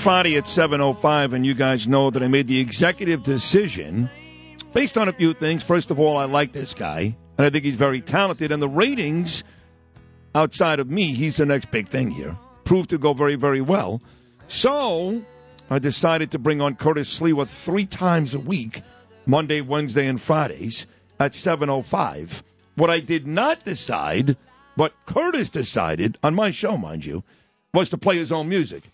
Friday at 7.05, and you guys know that I made the executive decision based on a few things. First of all, I like this guy, and I think he's very talented, and the ratings outside of me, he's the next big thing here. Proved to go very, very well. So I decided to bring on Curtis Sliwa three times a week, Monday, Wednesday, and Fridays at 7.05. What I did not decide, but Curtis decided, on my show, mind you, was to play his own music.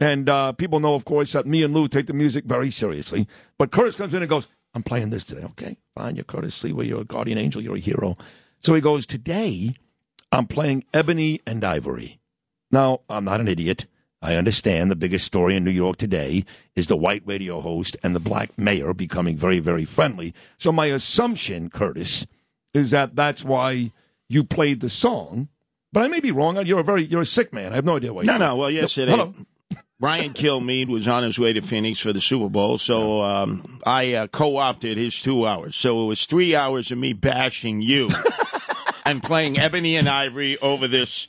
And uh, people know, of course, that me and Lou take the music very seriously. But Curtis comes in and goes, I'm playing this today. Okay, fine. You're Curtis Sliwa. You're a guardian angel. You're a hero. So he goes, Today, I'm playing Ebony and Ivory. Now, I'm not an idiot. I understand the biggest story in New York today is the white radio host and the black mayor becoming very, very friendly. So my assumption, Curtis, is that that's why you played the song. But I may be wrong. You're a very you're a sick man. I have no idea why. No, no. Well, yesterday, Hello. Brian Kilmeade was on his way to Phoenix for the Super Bowl, so um, I uh, co-opted his two hours. So it was three hours of me bashing you and playing Ebony and Ivory over this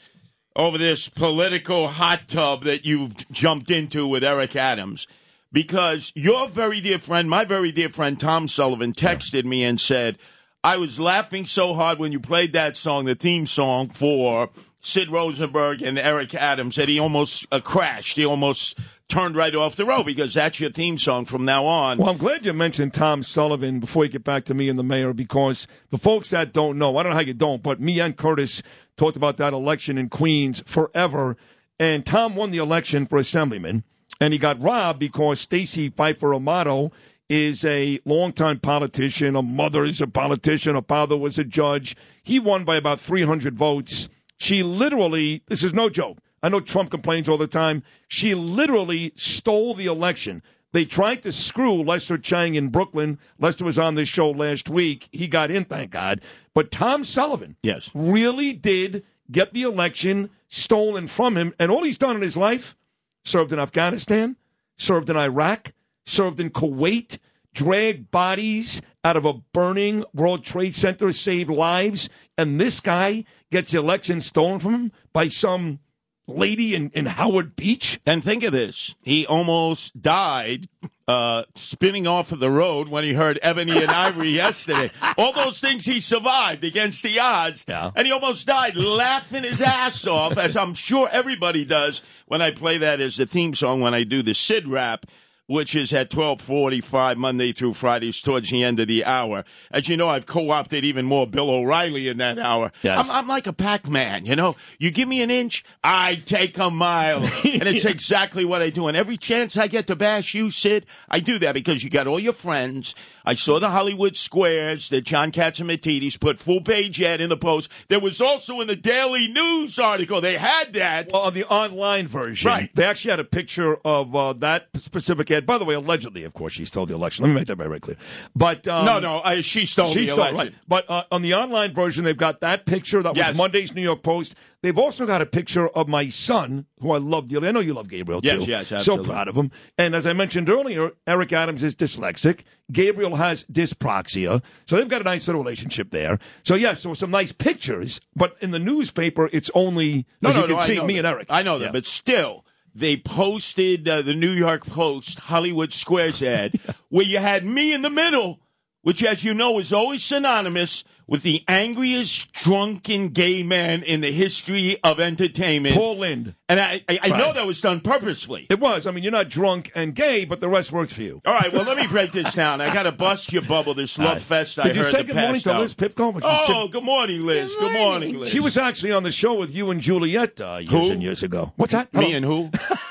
over this political hot tub that you've jumped into with Eric Adams. Because your very dear friend, my very dear friend Tom Sullivan, texted me and said, I was laughing so hard when you played that song, the theme song for Sid Rosenberg and Eric Adams, that he almost uh, crashed. He almost turned right off the road because that's your theme song from now on. Well, I'm glad you mentioned Tom Sullivan before you get back to me and the mayor because the folks that don't know, I don't know how you don't, but me and Curtis talked about that election in Queens forever. And Tom won the election for assemblyman, and he got robbed because Stacey Pheffer Amato is a longtime politician. A mother is a politician. A father was a judge. He won by about 300 votes. She literally, this is no joke. I know Trump complains all the time. She literally stole the election. They tried to screw Lester Chang in Brooklyn. Lester was on this show last week. He got in, thank God. But Tom Sullivan Yes. really did get the election stolen from him. And all he's done in his life served in Afghanistan, served in Iraq, served in Kuwait, dragged bodies out of a burning World Trade Center, saved lives. And this guy gets the election stolen from him by some lady in, in Howard Beach. And think of this: he almost died uh, spinning off of the road when he heard Ebony and Ivory yesterday. All those things he survived against the odds, Yeah. and he almost died laughing his ass off, as I'm sure everybody does when I play that as the theme song when I do the Sid rap. Which is at twelve forty-five Monday through Fridays towards the end of the hour. As you know, I've co-opted even more Bill O'Reilly in that hour. Yes. I'm, I'm like a Pac-Man, you know. You give me an inch, I take a mile, and it's exactly what I do. And every chance I get to bash you, Sid, I do that because you got all your friends. I saw the Hollywood Squares that John Catsimatidis put full page ad in the post. There was also in the Daily News article. They had that. Well, on the online version, Right. they actually had a picture of uh, that specific ad. By the way, allegedly, of course, she stole the election. Let me make that very, very clear. But um, no, no, I, she stole she the stole election. right. But uh, on the online version, they've got that picture that Yes. was Monday's New York Post. They've also got a picture of my son, who I love dearly. I know you love Gabriel Yes, too. yes, So absolutely. So proud of him. And as I mentioned earlier, Eric Adams is dyslexic. Gabriel has dyspraxia. So they've got a nice little relationship there. So yes, so some nice pictures. But in the newspaper, it's only No, no, you can no, see me and Eric. I know that, Yeah. but still, they posted uh, the New York Post Hollywood Squares ad where you had me in the middle, which, as you know, is always synonymous with the angriest drunken gay man in the history of entertainment. Paul Lynde. and I, I, I know that was done purposely. It was. I mean, you're not drunk and gay, but the rest works for you. All right, well, let me break this down. I got to bust your bubble. This love fest I Did you heard say the good morning to hour. Liz Pipko? Oh, said- good morning, Liz. Good morning, Liz. She was actually on the show with you and Juliet uh, years Who? and years ago. What's that? me and who?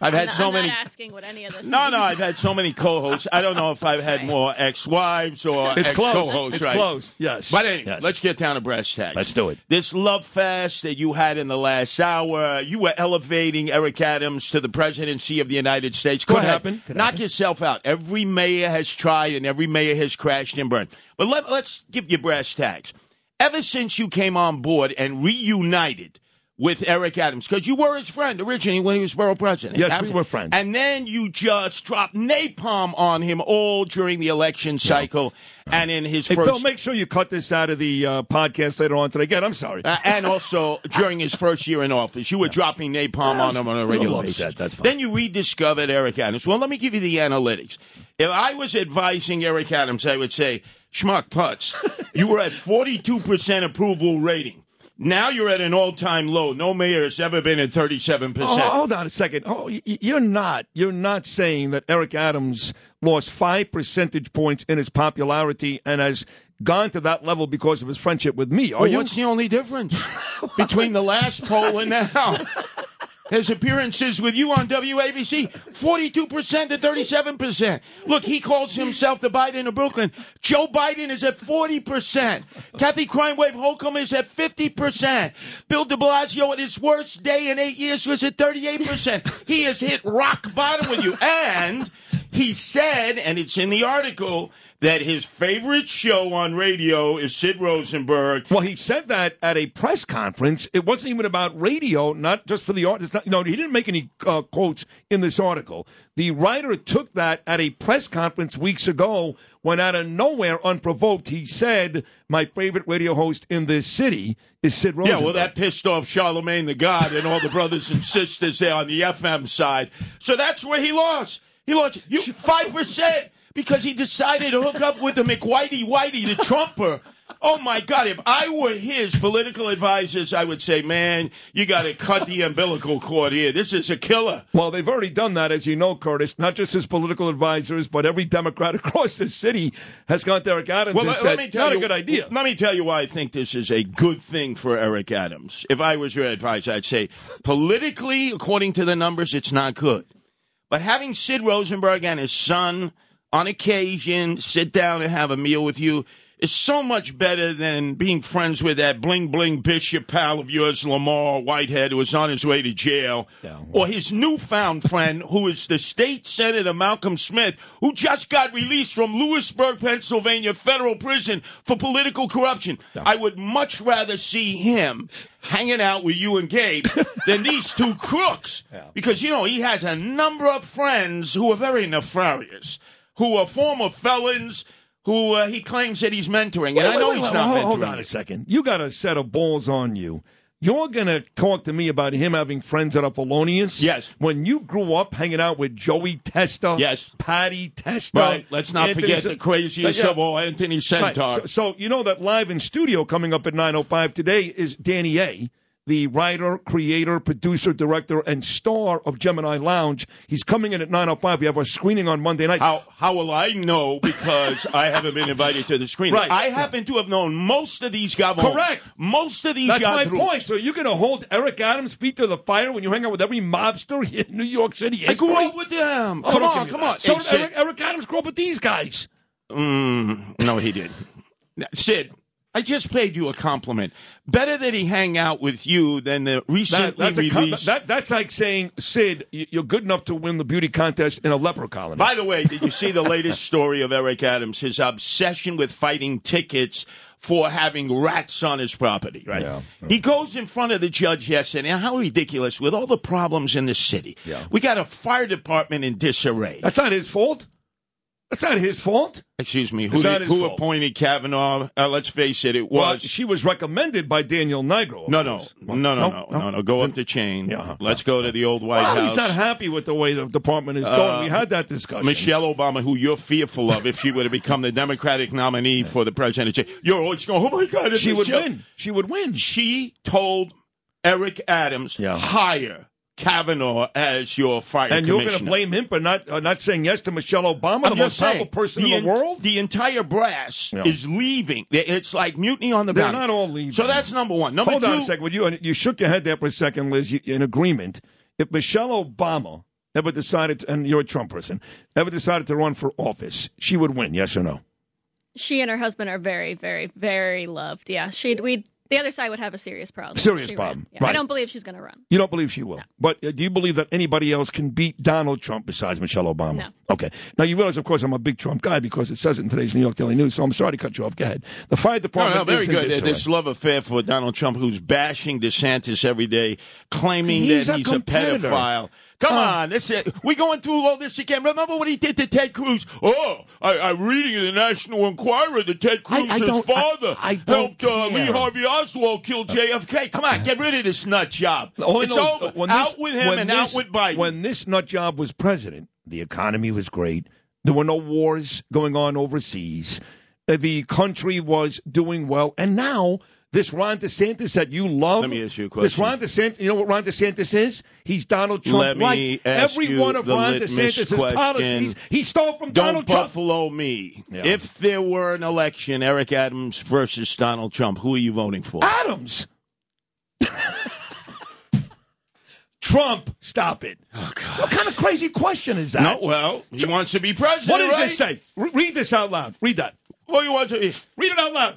I've had I'm, so I'm many. not asking what any of this. No, means. no, I've had so many co-hosts. I don't know if I've had Right. more ex-wives or It's ex-co-hosts. It's right? close. Yes. But anyway, Yes. let's get down to brass tags. Let's do it. This love fest that you had in the last hour, you were elevating Eric Adams to the presidency of the United States. Go Could ahead. happen. Could Knock happen. yourself out. Every mayor has tried and every mayor has crashed and burned. But let, let's give you brass tags. Ever since you came on board and reunited with Eric Adams because you were his friend originally when he was borough president. Yes, we were friends. And then you just dropped napalm on him all during the election cycle and in his Hey, first. Phil, make sure you cut this out of the uh, podcast later on today. Again, I'm sorry. Uh, and also during his first year in office, you were dropping napalm on him on a regular basis. that's fine. Then you rediscovered Eric Adams. Well, let me give you the analytics. If I was advising Eric Adams, I would say, Schmuck Putz, you were at 42% approval rating. Now you're at an all-time low. No mayor has ever been at 37%. Oh, hold on a second. Oh, y- y- you're not. You're not saying that Eric Adams lost five percentage points in his popularity and has gone to that level because of his friendship with me. Are Well, you? what's the only difference between the last poll and now? His appearances with you on WABC, 42% to 37%. Look, he calls himself the Biden of Brooklyn. Joe Biden is at 40%. Kathy Crimewave Hochul is at 50%. Bill de Blasio at his worst day in eight years was at 38%. He has hit rock bottom with you. And he said, and it's in the article, that his favorite show on radio is Sid Rosenberg. Well, he said that at a press conference. It wasn't even about radio, not just for the art. It's not, you know, he didn't make any uh, quotes in this article. The writer took that at a press conference weeks ago when, out of nowhere, unprovoked, he said, "My favorite radio host in this city is Sid Rosenberg." Yeah, well, that pissed off Charlemagne the God and all the brothers and sisters there on the FM side. So that's where he lost. He lost you five percent because he decided to hook up with the McWhitey Whitey, the Trumper. Oh my God! If I were his political advisors, I would say, "Man, you got to cut the umbilical cord here. This is a killer." Well, they've already done that, as you know, Curtis. Not just his political advisors, but every Democrat across the city has gone to Eric Adams and let, said, let me tell "Not you, a good idea." Let me tell you why I think this is a good thing for Eric Adams. If I was your advisor, I'd say politically, according to the numbers, it's not good. But having Sid Rosenberg and his son on occasion sit down and have a meal with you is so much better than being friends with that bling bling bishop pal of yours, Lamar Whitehead, who is on his way to jail, or his newfound friend, who is the state senator Malcolm Smith, who just got released from Lewisburg, Pennsylvania federal prison for political corruption. I would much rather see him hanging out with you and Gabe than these two crooks, because you know he has a number of friends who are very nefarious, who are former felons who uh, he claims that he's mentoring. And I know Wait, he's wait, not hold, mentoring. hold on a second. You got a set of balls on you. You're going to talk to me about him having friends that are felonious? Yes. When you grew up hanging out with Joey Testa, Yes. Patty Testa, Right. Let's not Anthony forget Sa- the craziest Yeah. of all, Anthony Right. So, so you know that live in studio coming up at 9.05 today is Danny A., the writer, creator, producer, director, and star of Gemini Lounge. He's coming in at 9.05. We have our screening on Monday night. How how will I know because I haven't been invited to the screening? Right. I happen to have known most of these guys. Correct. Most of these That's my point. So you're going to hold Eric Adams' feet to the fire when you hang out with every mobster in New York City? I grew up with them. Oh, come on, come on. So Eric, Eric Adams grew up with these guys. Mm, no, he did. Sid, I just paid you a compliment. Better that he hang out with you than the recently That, that's, a com- released. that, that's like saying, Sid, you're good enough to win the beauty contest in a leper colony. By the way, did you see the latest story of Eric Adams? His obsession with fighting tickets for having rats on his property, right? Yeah. He goes in front of the judge yesterday. Now, how ridiculous with all the problems in the city. Yeah. We got a fire department in disarray. That's not his fault. That's not his fault. Excuse me. Who, did, who appointed Kavanagh? Uh, let's face it, it Well, was. she was recommended by Daniel Nigro. of no, no, course. no, no, no, no, no, Go up the chain. Yeah. Let's go to the old White Well, House. he's not happy with the way the department is going. we had that discussion. Michelle Obama, who you're fearful of if she were to become the Democratic nominee for the presidency, you're always going, oh my God, she would win. She would win. She told Eric Adams, Yeah. hire Kavanagh as your fire And you're going to blame him for not uh, not saying yes to Michelle Obama, I'm the just most powerful person the in the en- world? The entire brass Yeah. is leaving. It's like mutiny on the They're bounty. not all leaving. So that's number one. Number Hold two, on a second. Would you, you shook your head there for a second, Liz, you, in agreement. If Michelle Obama ever decided, to, and you're a Trump person, ever decided to run for office, she would win, yes or no? She and her husband are very, very, very loved. Yeah, she we The other side would have a serious problem. Serious problem, Yeah, I don't believe she's going to run. You don't believe she will. But uh, do you believe that anybody else can beat Donald Trump besides Michelle Obama? No. Okay. Now, you realize, of course, I'm a big Trump guy because it says it in today's New York Daily News, so I'm sorry to cut you off. Go ahead. The fire department no, very is good. disarray. This love affair for Donald Trump, who's bashing DeSantis every day, claiming He's that a he's a pedophile. Come on, this is, we going through all this again. Remember what he did to Ted Cruz? Oh, I, I'm reading in the National Enquirer that Ted I- I Cruz's I- father I helped uh, Lee. Harvey Oswald kill JFK. Come on, get rid of this nut job. All it's know is, over. uh, when out this- with him and this- out with Biden. When this nut job was president, the economy was great. There were no wars going on overseas. Uh, The country was doing well. And now, this Ron DeSantis that you love. Let me ask you a question. This. Ron DeSantis, you know what Ron DeSantis is? He's Donald Trump. Let me like every one of Ron DeSantis' policies, he stole from Don't Donald Trump. buffalo me. Yeah. If there were an election, Eric Adams versus Donald Trump, who are you voting for? Adams. Trump, stop it. Oh, What kind of crazy question is that? No, well, he wants to be president. What does right? this say? Re- read this out loud. Read that. Well, you want to Read it out loud. uh,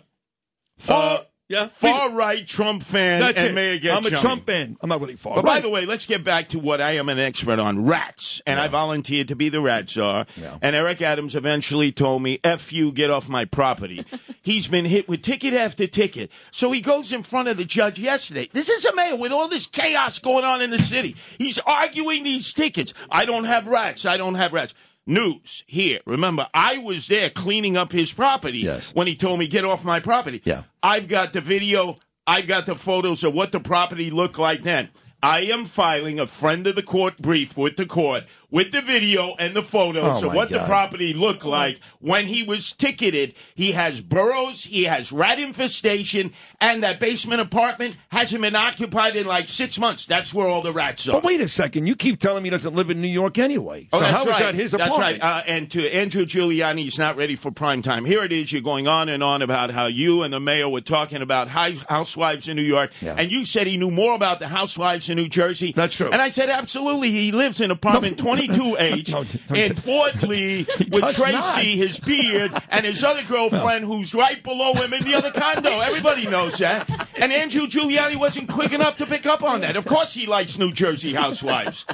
Far, yeah, far right Trump fan That's and it. may get I'm a chummy. Trump fan. I'm not really far. But by the way, let's get back to what I am an expert on rats. And I volunteered to be the rat czar. Yeah. And Eric Adams eventually told me, F you, get off my property. He's been hit with ticket after ticket. So he goes in front of the judge yesterday. This is a mayor with all this chaos going on in the city. He's arguing these tickets. I don't have rats. I don't have rats. News here. Remember, I was there cleaning up his property Yes. when he told me, get off my property. Yeah. I've got the video. I've got the photos of what the property looked like then. I am filing a friend of the court brief with the court with the video and the photos Oh, of what the property looked like when he was ticketed. He has burrows, he has rat infestation, and that basement apartment hasn't been occupied in like six months. That's where all the rats are. But wait a second. You keep telling me he doesn't live in New York anyway. Oh, so that's how is right. that his That's right. Uh, and to Andrew Giuliani, he's not ready for prime time. Here it is. You're going on and on about how you and the mayor were talking about housewives in New York, Yeah. and you said he knew more about the housewives in New Jersey. That's true. And I said, absolutely. He lives in apartment 22H No, in Fort Lee with Tracy, not. his beard, and his other girlfriend who's right below him in the other condo. Everybody knows that. And Andrew Giuliani wasn't quick enough to pick up on that. Of course, he likes New Jersey housewives.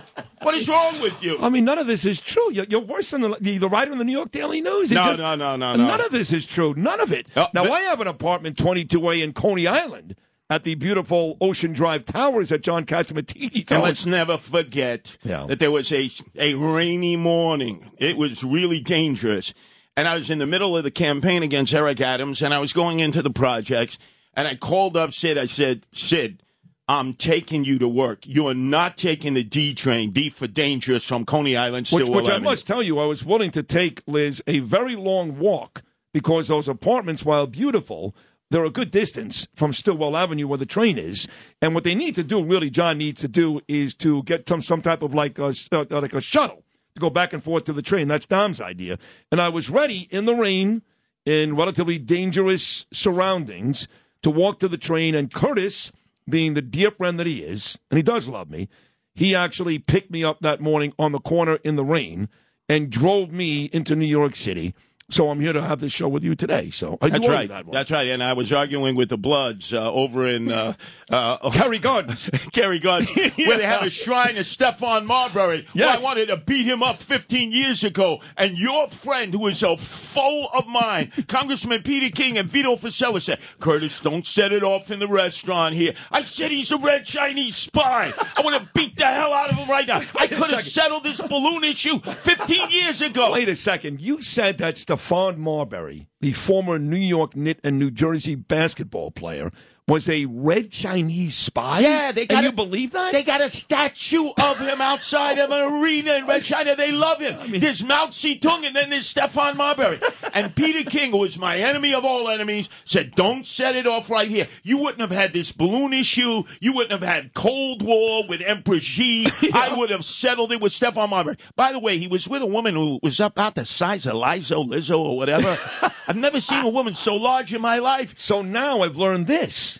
What is wrong with you? I mean, none of this is true. You're, you're worse than the, the, the writer in the New York Daily News. No, just- no, no, no, no. None of this is true. None of it. Oh, now, the- I have an apartment 22A in Coney Island at the beautiful Ocean Drive Towers at John Catsimatidis And let's never forget Yeah. that there was a a rainy morning. It was really dangerous. And I was in the middle of the campaign against Eric Adams, and I was going into the projects, and I called up Sid. I said, Sid, I'm taking you to work. You're not taking the D train, D for dangerous, from Coney Island, which, which I must tell you, I was willing to take Liz a very long walk because those apartments, while beautiful, they're a good distance from Stillwell Avenue where the train is. And what they need to do, really, John needs to do, is to get some some type of like a uh, like a shuttle to go back and forth to the train. That's Dom's idea. And I was ready in the rain, in relatively dangerous surroundings, to walk to the train. And Curtis, being the dear friend that he is, and he does love me, he actually picked me up that morning on the corner in the rain and drove me into New York City. So I'm here to have this show with you today. So I That's right. That one. That's right. And I was arguing with the Bloods uh, over in uh, uh, Kerry Gardens. Kerry Gardens, where they have a shrine to Stephon Marbury. Yes. I wanted to beat him up 15 years ago. And your friend, who is a foe of mine, Congressman Peter King and Vito Fossella said, Curtis, don't set it off in the restaurant here. I said he's a red Chinese spy. I want to beat the hell out of him right now. I could have settled this balloon issue 15 years ago. Wait a second. You said that Stephon Marbury, the former New York Knick and New Jersey basketball player, was a red Chinese spy? Yeah, they got a- you believe that? They got a statue of him outside of an arena in Red China. They love him. there's Mao Zedong and then there's Stephon Marbury. and Peter King, who is my enemy of all enemies, said, don't set it off right here. You wouldn't have had this balloon issue. You wouldn't have had Cold War with Emperor Xi. I would have settled it with Stephon Marbury. By the way, he was with a woman who was about the size of Lizo, Lizzo, or whatever. I've never seen a woman so large in my life. So now I've learned this.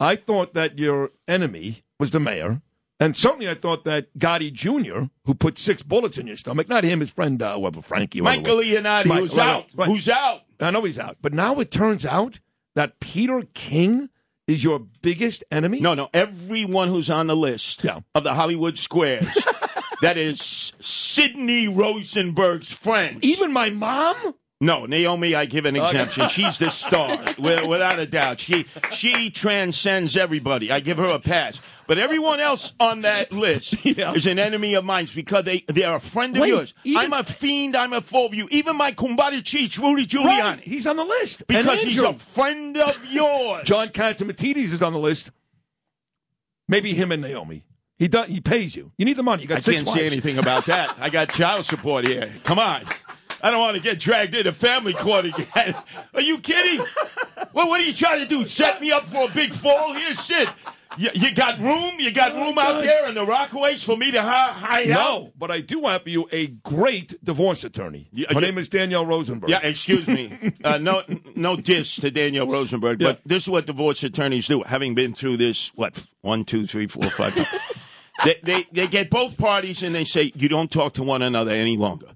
I thought that your enemy was the mayor. And certainly I thought that Gotti Jr., who put six bullets in your stomach, not him, his friend, uh, whoever, Frankie. Michael. Leonardi, Mike- who's right, out. right. Who's out? I know he's out. But now it turns out that Peter King is your biggest enemy? No, no. Everyone who's on the list Yeah. of the Hollywood squares, that is Sidney Rosenberg's friends. Even my mom? No, Naomi, I give an exemption. She's the star, without a doubt. She she transcends everybody. I give her a pass. But everyone else on that list Yeah. is an enemy of mine because they they're a friend of Wait, yours. even- I'm a fiend. I'm a foe of you. Even my kumbari cheech, Rudy Giuliani, Right. He's on the list. Because he's a friend of yours. John Catsimatidis is on the list. Maybe him and Naomi. He does, He pays you. You need the money. You got I six can't say anything about that. I got child support here. Come on. I don't want to get dragged into family court again. Are you kidding? Well, what are you trying to do? Set me up for a big fall? Here, Shit. You, you got room? You got room out there in the Rockaways for me to hi- hide out? No, but I do have you a great divorce attorney. Her yeah. name is Danielle Rosenberg. Yeah, excuse me. Uh, no, no diss to Danielle Rosenberg, but Yeah. this is what divorce attorneys do. Having been through this, what one, two, three, four, five. they, they they get both parties and they say you don't talk to one another any longer.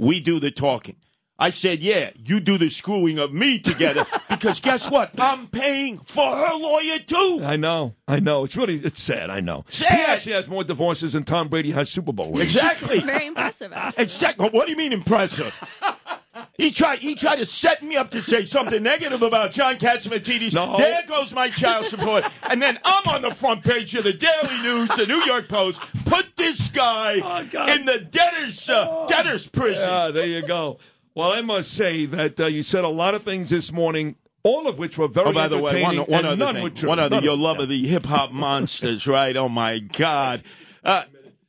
We do the talking. I said, yeah, you do the screwing of me together because guess what? I'm paying for her lawyer too. I know. I know. It's really it's sad. I know. Sad. He actually has more divorces than Tom Brady has Super Bowl rings. Exactly. Very impressive. actually. Exactly. What do you mean impressive? He tried. He tried to set me up to say something negative about John Catsimatidis. No. There goes my child support, and then I'm on the front page of the Daily News, the New York Post. Put this guy Oh, in the debtor's uh, debtor's prison. Ah, there you go. Well, I must say that uh, you said a lot of things this morning, all of which were very Oh, by the way, one, one other none thing. were true. One other, None your love yeah. of the hip hop monsters, right? Oh my God. Uh,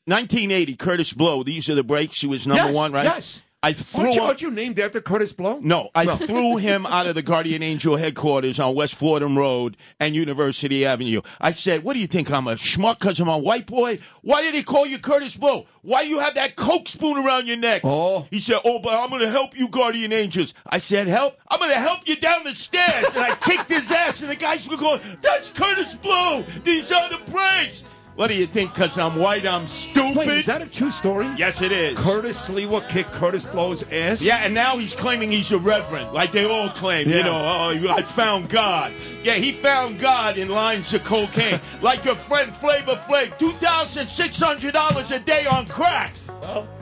1980, Kurtis Blow. These are the breaks. He was number Yes, one, right? yes. I threw Aren't you, him- aren't you named after Kurtis Blow? No, I threw him out of the Guardian Angel headquarters on West Fordham Road and University Avenue. I said, What do you think? I'm a schmuck because I'm a white boy? Why did he call you Kurtis Blow? Why do you have that Coke spoon around your neck? Oh. He said, Oh, but I'm going to help you, Guardian Angels. I said, Help? I'm going to help you down the stairs. And I kicked his ass, and the guys were going, That's Kurtis Blow. These are the breaks. What do you think? Because I'm white, I'm stupid? Wait, is that a true story? yes, it is. Curtis Sliwa kicked Kurtis Blow's ass? Yeah, and now he's claiming he's a reverend, like they all claim. Yeah. You know, oh, I found God. Yeah, he found God in lines of cocaine, like your friend Flavor Flav, two thousand six hundred dollars a day on crack.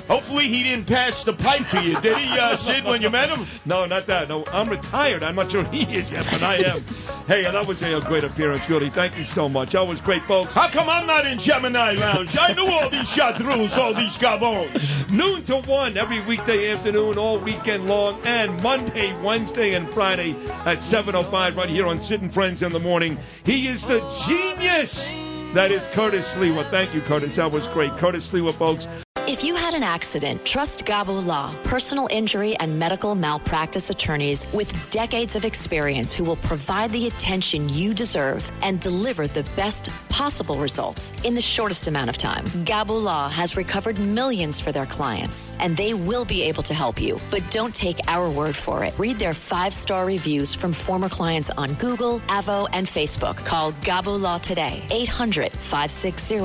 Hopefully, he didn't pass the pipe to you, did he, uh, Sid, when you met him? No, not that. No, I'm retired. I'm not sure he is yet, but I am. hey, that was a, great appearance, really. Thank you so much. That was great, folks. How come I'm not in Gemini Lounge? I knew all these chartreuse, all these gabons. Noon to 1 every weekday afternoon, all weekend long, and Monday, Wednesday, and Friday at 7.05 right here on Sid and Friends in the Morning. He is the genius that is Curtis Sliwa. Thank you, Curtis. That was great. Curtis Sliwa, folks. If you had an accident, trust Gabo Law, personal injury and medical malpractice attorneys with decades of experience who will provide the attention you deserve and deliver the best possible results in the shortest amount of time. Gabo Law has recovered millions for their clients, and they will be able to help you. But don't take our word for it. Read their five star reviews from former clients on Google, Avvo, and Facebook. Call Gabo Law today, 800 560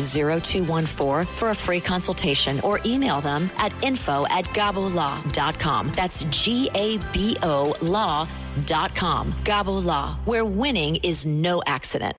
0214 for a free consultation or email them at info at gabolaw.com. That's G A B O law.com. Gabo Law, where winning is no accident.